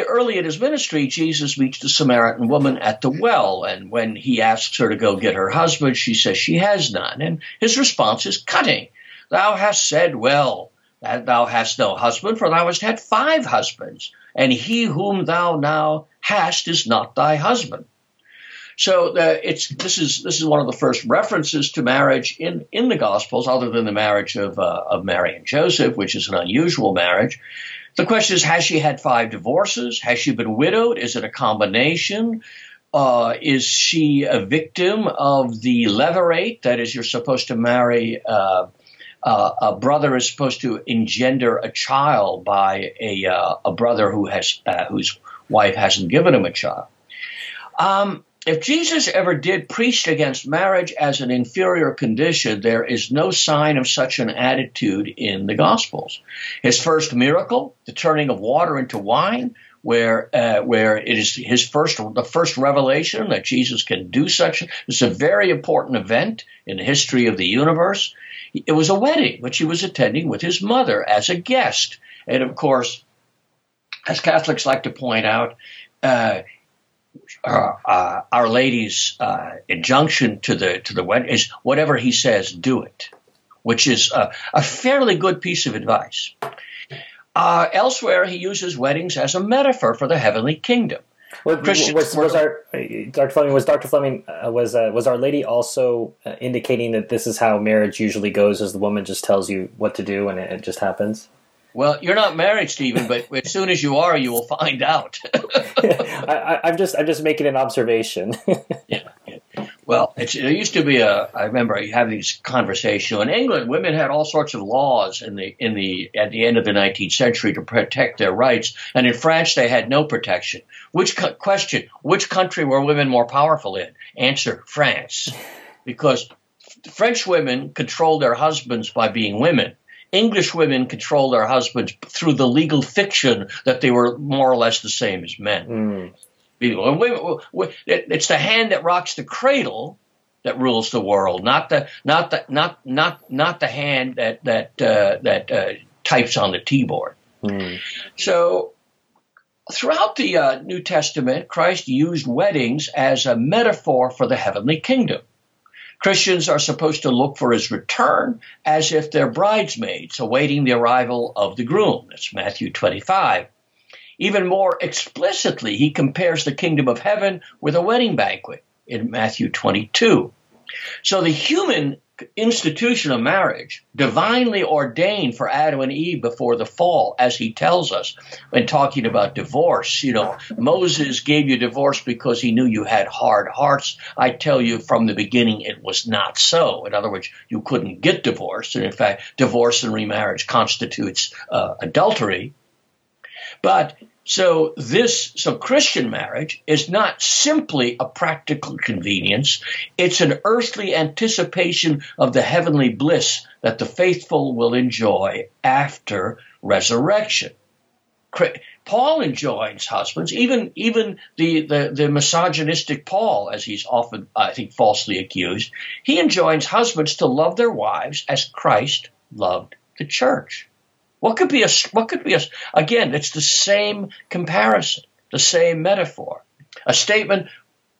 early in his ministry, Jesus meets the Samaritan woman at the well, and when he asks her to go get her husband, she says she has none, and his response is cutting. Thou hast said well that thou hast no husband, for thou hast had five husbands, and he whom thou now hast is not thy husband. So uh, it's this is this is one of the first references to marriage in in the Gospels, other than the marriage of uh, of Mary and Joseph, which is an unusual marriage. The question is: Has she had five divorces? Has she been widowed? Is it a combination? Uh, is she a victim of the levirate? That is, you're supposed to marry. Uh, uh, a brother is supposed to engender a child by a, uh, a brother who has uh, whose wife hasn't given him a child. Um, if Jesus ever did preach against marriage as an inferior condition, there is no sign of such an attitude in the Gospels. His first miracle, the turning of water into wine, where uh, where it is his first the first revelation that Jesus can do such. It's a very important event in the history of the universe. It was a wedding which he was attending with his mother as a guest, and of course, as Catholics like to point out. Uh, uh, uh, Our Lady's uh, injunction to the to the wedding is whatever he says, do it, which is a, a fairly good piece of advice. Uh, elsewhere, he uses weddings as a metaphor for the heavenly kingdom. What, was, was, our Dr. Fleming was Dr. Fleming uh, was uh, was Our Lady also indicating that this is how marriage usually goes, as the woman just tells you what to do and it, it just happens? Well, you're not married, Stephen, but as soon as you are, you will find out. *laughs* I, am just I'm just making an observation. yeah, *laughs* yeah. Well, it used to be a. I remember having this conversation in England. Women had all sorts of laws in the in the at the end of the 19th century to protect their rights, and in France they had no protection. Which question? Which country were women more powerful in? Answer: France, because French women controlled their husbands by being women English women control their husbands through the legal fiction that they were more or less the same as men. Mm. It's the hand that rocks the cradle that rules the world, not the not the not not not the hand that that uh, that uh, types on the keyboard. Mm. So throughout the uh, New Testament, Christ used weddings as a metaphor for the heavenly kingdom. Christians are supposed to look for his return as if they're bridesmaids awaiting the arrival of the groom. That's Matthew 25. Even more explicitly, he compares the kingdom of heaven with a wedding banquet in Matthew 22. So the human institution of marriage, divinely ordained for Adam and Eve before the fall, as he tells us when talking about divorce. You know, Moses gave you divorce because he knew you had hard hearts. I tell you from the beginning it was not so. In other words, you couldn't get divorced. And in fact, divorce and remarriage constitutes uh, adultery. But so this, so Christian marriage is not simply a practical convenience. It's an earthly anticipation of the heavenly bliss that the faithful will enjoy after resurrection. Paul enjoins husbands, even even the, the, the misogynistic Paul, as he's often, I think, falsely accused, he enjoins husbands to love their wives as Christ loved the church. What could be a what could be a again? It's the same comparison, the same metaphor, a statement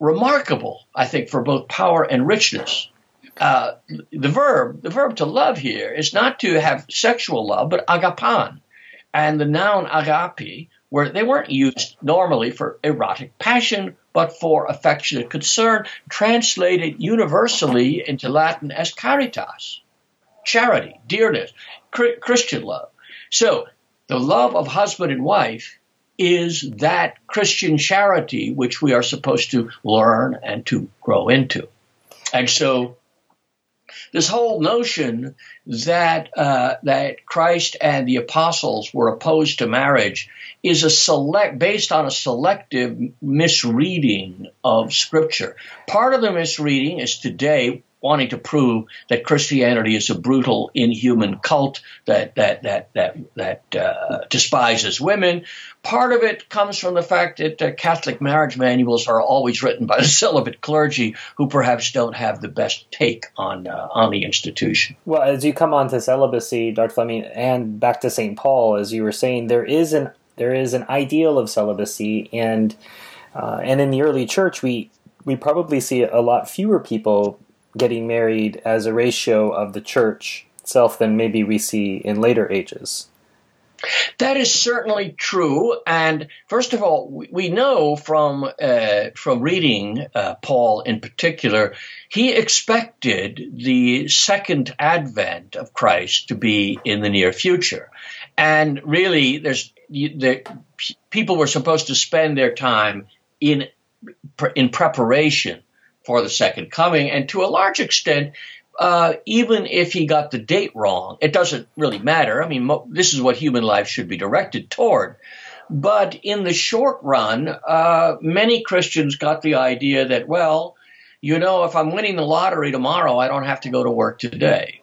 remarkable, I think, for both power and richness. Uh, the verb, the verb to love here is not to have sexual love, but agapan, and the noun agape, where they weren't used normally for erotic passion, but for affectionate concern, translated universally into Latin as caritas, charity, dearness, Christian love. So the love of husband and wife is that Christian charity which we are supposed to learn and to grow into. And so this whole notion that uh, that Christ and the apostles were opposed to marriage is a select based on a selective misreading of Scripture. Part of the misreading is today wanting to prove that Christianity is a brutal, inhuman cult that that that that that uh, despises women. Part of it comes from the fact that uh, Catholic marriage manuals are always written by *laughs* the celibate clergy, who perhaps don't have the best take on uh, on the institution. Well, as you come on to celibacy, Dr. Fleming, and back to St. Paul, as you were saying, there is an there is an ideal of celibacy, and uh, and in the early church, we we probably see a lot fewer people getting married as a ratio of the church itself than maybe we see in later ages. That is certainly true, and first of all, we know from uh, from reading uh, Paul in particular, he expected the second advent of Christ to be in the near future, and really, there's the people were supposed to spend their time in in preparation for the second coming. And to a large extent, uh, even if he got the date wrong, it doesn't really matter. I mean, mo- this is what human life should be directed toward. But in the short run, uh, many Christians got the idea that, well, you know, if I'm winning the lottery tomorrow, I don't have to go to work today.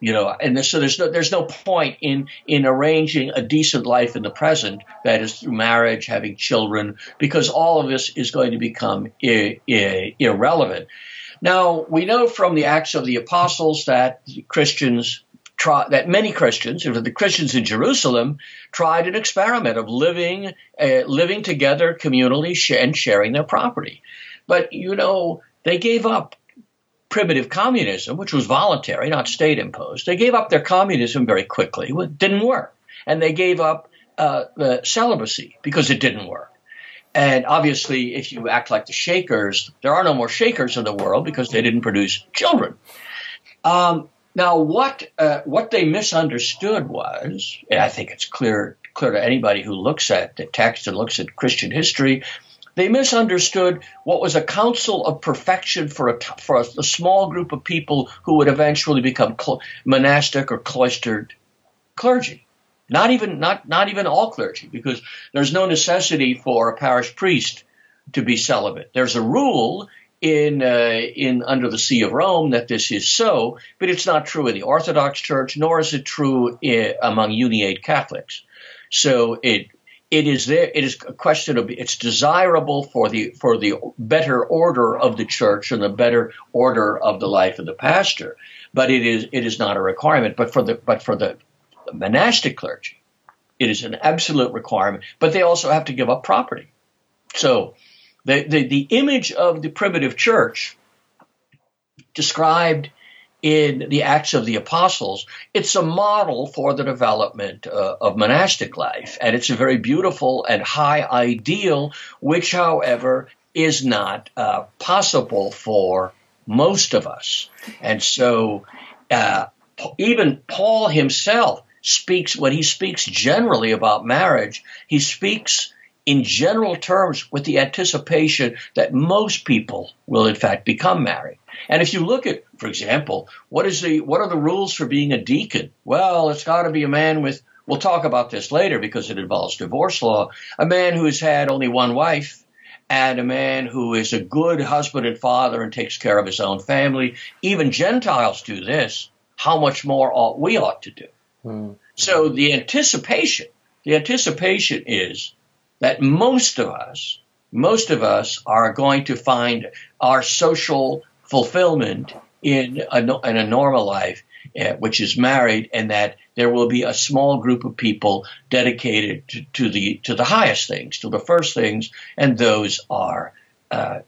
You know, and so there's no there's no point in in arranging a decent life in the present that is through marriage, having children, because all of this is going to become irrelevant. Now we know from the Acts of the Apostles that Christians try that many Christians, the Christians in Jerusalem, tried an experiment of living uh, living together communally and sharing their property. But you know, they gave up primitive communism, which was voluntary, not state imposed. They gave up their communism very quickly. It didn't work. And they gave up uh, the celibacy because it didn't work. And obviously, if you act like the Shakers, there are no more Shakers in the world because they didn't produce children. Um, now, what uh, what they misunderstood was, and I think it's clear clear to anybody who looks at the text and looks at Christian history, they misunderstood what was a counsel of perfection for a, for a, a small group of people who would eventually become cl- monastic or cloistered clergy. Not even not not even all clergy, because there's no necessity for a parish priest to be celibate. There's a rule in uh, in under the See of Rome that this is so, but it's not true in the Orthodox Church, nor is it true in, among Uniate Catholics. So it it is there. It is a question of it's desirable for the for the better order of the church and the better order of the life of the pastor, but it is it is not a requirement. But for the but for the monastic clergy, it is an absolute requirement. But they also have to give up property. So the the, the image of the primitive church described in the Acts of the Apostles, it's a model for the development uh, of monastic life. And it's a very beautiful and high ideal, which, however, is not uh, possible for most of us. And so, uh, even Paul himself speaks, when he speaks generally about marriage, he speaks in general terms with the anticipation that most people will in fact become married. And if you look at, for example, what is the what are the rules for being a deacon? Well, it's got to be a man with we'll talk about this later because it involves divorce law, a man who has had only one wife and a man who is a good husband and father and takes care of his own family. Even Gentiles do this. How much more ought we ought to do? Mm. So the anticipation, the anticipation is that most of us, most of us are going to find our social fulfillment in a, in a normal life, uh, which is married, and that there will be a small group of people dedicated to, to the to the highest things, to the first things, and those are uh,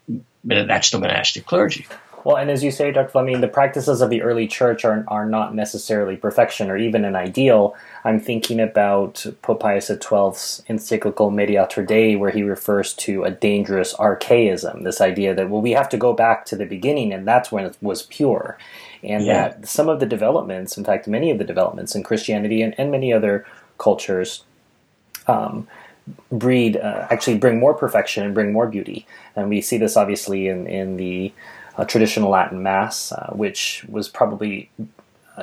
that's the monastic clergy. Well, and as you say, Dr. Fleming, the practices of the early church are, are not necessarily perfection or even an ideal. I'm thinking about Pope Pius XII's encyclical Mediator Dei, where he refers to a dangerous archaism, this idea that, well, we have to go back to the beginning, and that's when it was pure. And yeah. that some of the developments, in fact, many of the developments in Christianity and, and many other cultures, um, breed, uh, actually bring more perfection and bring more beauty. And we see this obviously in, in the traditional Latin Mass, uh, which was probably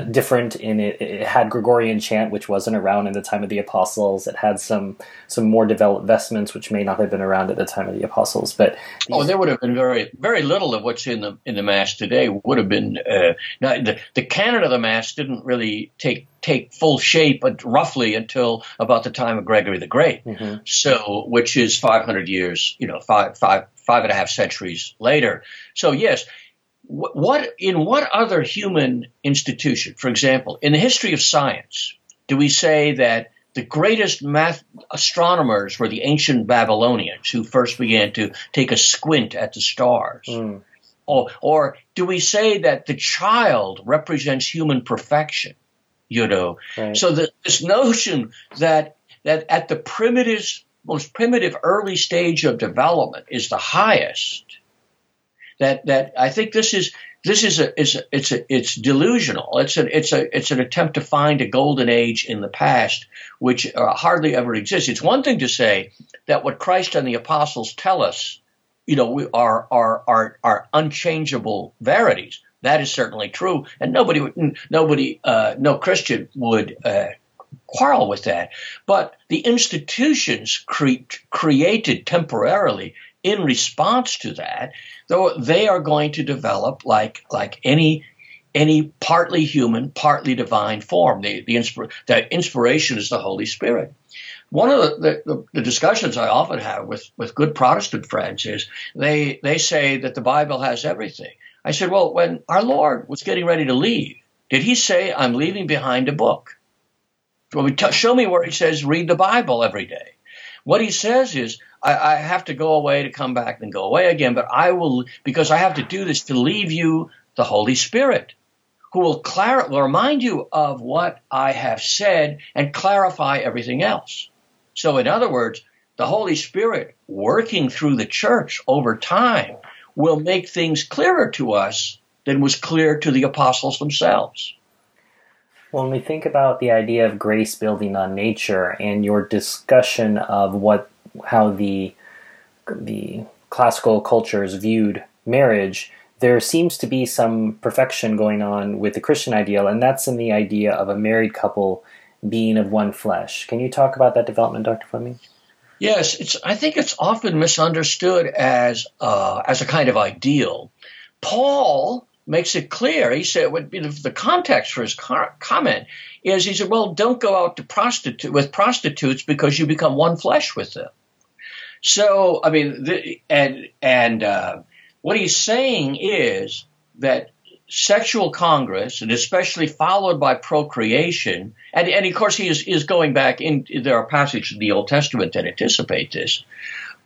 different in it. It had Gregorian chant, which wasn't around in the time of the apostles. It had some some more developed vestments, which may not have been around at the time of the apostles. But these... oh, there would have been very very little of what's in the in the mass today. Would have been uh, the the canon of the mass didn't really take take full shape roughly until about the time of Gregory the Great. Mm-hmm. So, which is 500 years, you know, five five five and a half centuries later. So yes, what in what other human institution, for example, in the history of science, do we say that the greatest math astronomers were the ancient Babylonians who first began to take a squint at the stars? Mm. Or, or do we say that the child represents human perfection? You know, right. so the, this notion that that at the primitive, most primitive early stage of development is the highest that that I think this is this is a, is a, it's a, it's delusional. It's a, it's a it's an attempt to find a golden age in the past which uh, hardly ever exists. It's one thing to say that what Christ and the apostles tell us, you know, we are are are are unchangeable verities. That is certainly true, and nobody would nobody uh, no Christian would uh, quarrel with that. But the institutions cre- created temporarily in response to that, though they are going to develop like like any any partly human, partly divine form. The the, inspir- the inspiration is the Holy Spirit. One of the, the, the, discussions I often have with, with good Protestant friends is they they say that the Bible has everything. I said, well, when our Lord was getting ready to leave, did he say, I'm leaving behind a book? Well, show me where he says, read the Bible every day. What he says is, I, I have to go away to come back and go away again, but I will, because I have to do this to leave you the Holy Spirit, who will, clar- will remind you of what I have said and clarify everything else. So, in other words, the Holy Spirit working through the church over time will make things clearer to us than was clear to the apostles themselves. When we think about the idea of grace building on nature and your discussion of what how the the classical cultures viewed marriage, there seems to be some perfection going on with the Christian ideal, and that's in the idea of a married couple being of one flesh. Can you talk about that development, Dr. Fleming? Yes. I think it's often misunderstood as uh, as a kind of ideal. Paul makes it clear. He said, the context for his comment is he said, well, don't go out to prostitute with prostitutes because you become one flesh with them. So, I mean, the, and and uh, what he's saying is that sexual congress, and especially followed by procreation, and, and of course he is, is going back in. There are passages in the Old Testament that anticipate this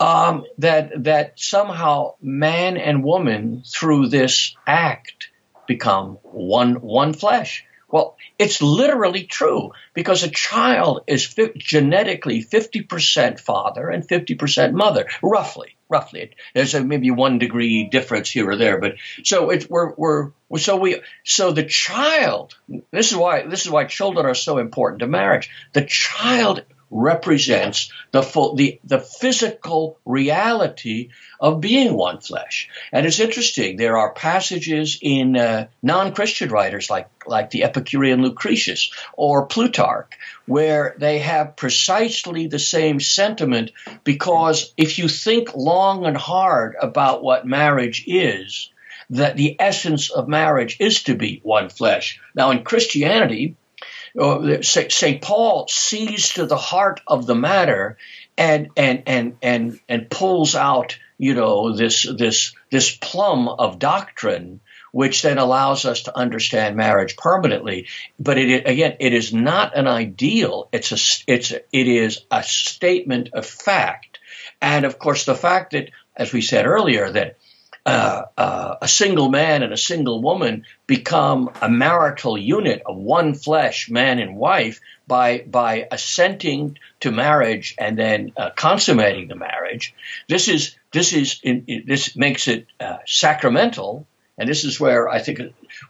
um, that that somehow man and woman through this act become one one flesh. Well, it's literally true because a child is fi- genetically 50% father and 50% mother, roughly. Roughly, there's a, maybe one degree difference here or there, but so it's we're, we're so we so the child. This is why this is why children are so important to marriage. The child represents the full, the, the physical reality of being one flesh. And it's interesting. There are passages in uh, non-Christian writers like, like the Epicurean Lucretius or Plutarch where they have precisely the same sentiment because if you think long and hard about what marriage is, that the essence of marriage is to be one flesh. Now in Christianity, Uh, St. Paul sees to the heart of the matter and and and and and pulls out you know this this this plum of doctrine which then allows us to understand marriage permanently but it again it is not an ideal it's a it's a, it is a statement of fact and of course the fact that as we said earlier that uh, a single man and a single woman become a marital unit of one flesh, man and wife, by by assenting to marriage and then uh, consummating the marriage. This is this is in, in, this makes it uh, sacramental, and this is where I think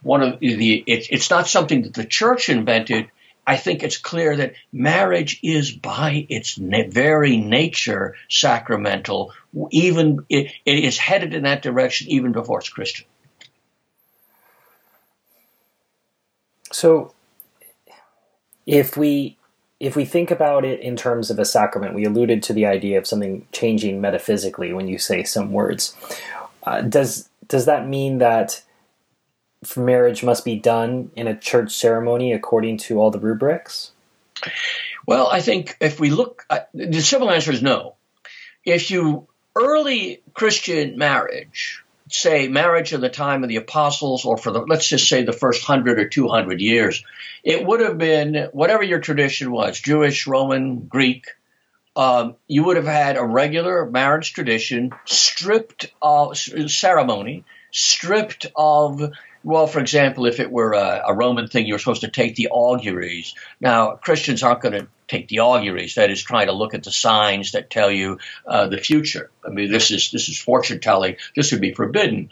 one of the it, it's not something that the church invented I think it's clear that marriage is by its na- very nature sacramental. Even it, it is headed in that direction even before it's Christian. So, if we if we think about it in terms of a sacrament, we alluded to the idea of something changing metaphysically when you say some words. Uh, does does that mean that marriage must be done in a church ceremony according to all the rubrics? Well, I think if we look, uh, the simple answer is no. If you early Christian marriage, say marriage in the time of the apostles, or for the let's just say the first hundred or two hundred years, it would have been whatever your tradition was, Jewish, Roman, Greek. Um, you would have had a regular marriage tradition, stripped of ceremony, stripped of well, for example, if it were a, a, Roman thing, you were supposed to take the auguries. Now, Christians aren't going to take the auguries. That is, trying to look at the signs that tell you uh, the future. I mean, this is this is fortune telling. This would be forbidden.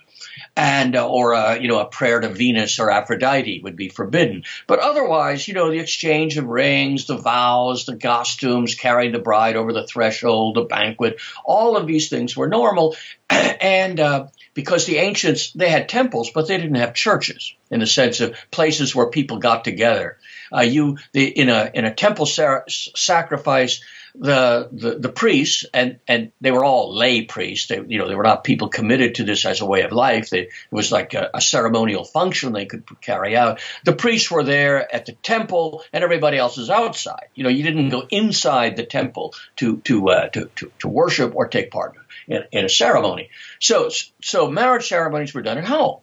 And uh, or a, you know a prayer to Venus or Aphrodite would be forbidden. But otherwise, you know, the exchange of rings, the vows, the costumes, carrying the bride over the threshold, the banquet, all of these things were normal, *clears throat* and uh, because the ancients they had temples, but they didn't have churches in the sense of places where people got together. Uh, you the, in a in a temple sa- sacrifice the, the, priests, and, and they were all lay priests. They, you know, they were not people committed to this as a way of life. They, it was like a, a ceremonial function they could carry out. The priests were there at the temple, and everybody else is outside. You know, you didn't go inside the temple to to uh, to, to, to worship or take part in, in a ceremony. So so marriage ceremonies were done at home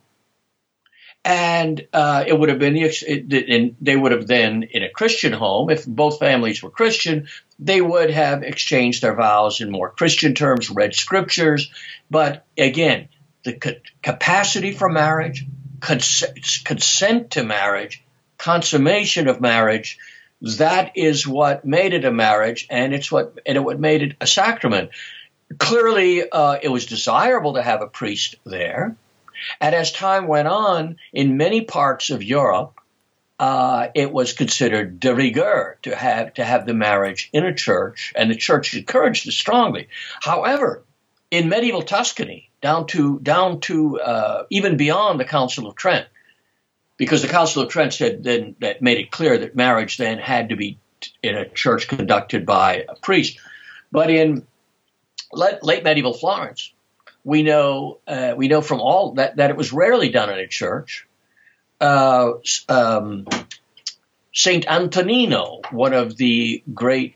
and uh, it would have been they would have then in a Christian home if both families were Christian they would have exchanged their vows in more Christian terms read scriptures. But again the capacity for marriage cons- consent to marriage consummation of marriage that is what made it a marriage and it's what and it what made it a sacrament. Clearly uh, it was desirable to have a priest there and as time went on, in many parts of Europe, uh, it was considered de rigueur to have to have the marriage in a church, and the church encouraged it strongly. However, in medieval Tuscany, down to down to uh, even beyond the Council of Trent, because the Council of Trent said then that made it clear that marriage then had to be in a church conducted by a priest. But in late, late medieval Florence, we know uh, we know from all that that it was rarely done in a church. Uh, um, Saint Antonino, one of the great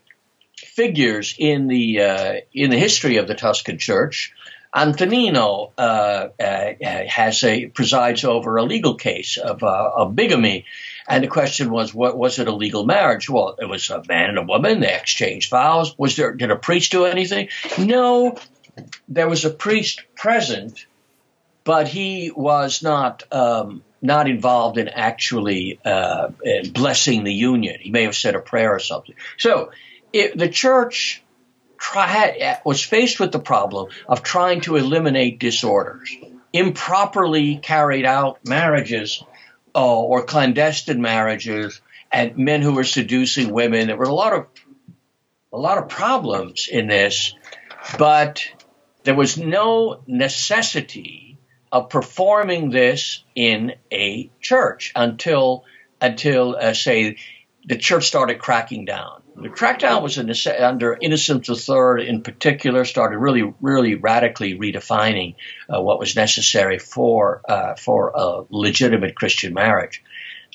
figures in the uh, in the history of the Tuscan Church, Antonino uh, uh, has a presides over a legal case of, uh, of bigamy. And the question was, what was it a legal marriage? Well, it was a man and a woman. They exchanged vows. Was there, did a priest do anything? No, there was a priest present, but he was not um, not involved in actually uh, blessing the union. He may have said a prayer or something. So it, the church tried, was faced with the problem of trying to eliminate disorders, improperly carried out marriages uh, or clandestine marriages, and men who were seducing women. There were a lot of a lot of problems in this, but there was no necessity of performing this in a church until until uh, say the church started cracking down. The crackdown was under Innocent III in particular started really really radically redefining uh, what was necessary for uh, for a legitimate Christian marriage.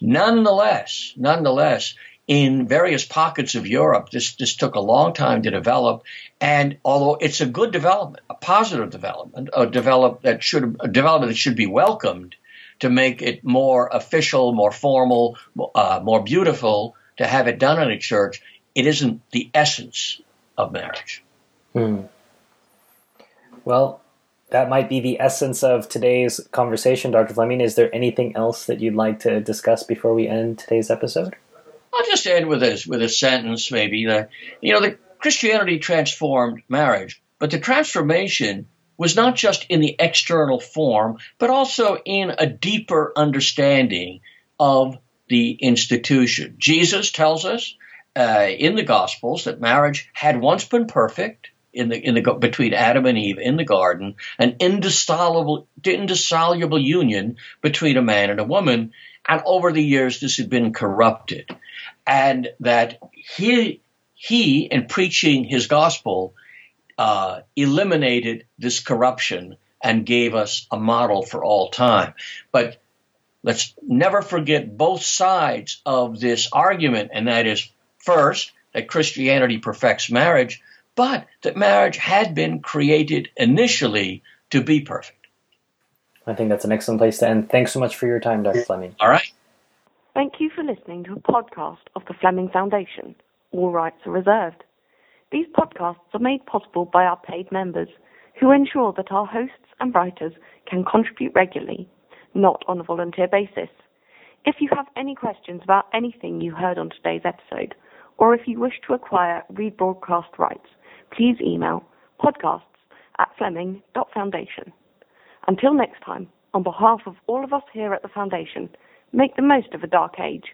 Nonetheless, nonetheless, in various pockets of Europe, this, this took a long time to develop. And although it's a good development, a positive development, a develop that should a development that should be welcomed to make it more official, more formal, uh, more beautiful, to have it done in a church, it isn't the essence of marriage. Hmm. Well, that might be the essence of today's conversation, Dr. Fleming. Is there anything else that you'd like to discuss before we end today's episode? I'll just end with a with a sentence, maybe. The, you know, the Christianity transformed marriage, but the transformation was not just in the external form, but also in a deeper understanding of the institution. Jesus tells us uh, in the Gospels that marriage had once been perfect in the in the between Adam and Eve in the garden, an indissoluble indissoluble union between a man and a woman, and over the years this had been corrupted and that he he in preaching his gospel uh, eliminated this corruption and gave us a model for all time. But let's never forget both sides of this argument, and that is first that Christianity perfects marriage, but that marriage had been created initially to be perfect. I think that's an excellent place to end. Thanks so much for your time, Dr. Fleming. All right. Thank you for listening to a podcast of the Fleming Foundation. All rights are reserved. These podcasts are made possible by our paid members who ensure that our hosts and writers can contribute regularly, not on a volunteer basis. If you have any questions about anything you heard on today's episode, or if you wish to acquire rebroadcast rights, please email podcasts at fleming.foundation. Until next time, On behalf of all of us here at the Foundation, make the most of a dark age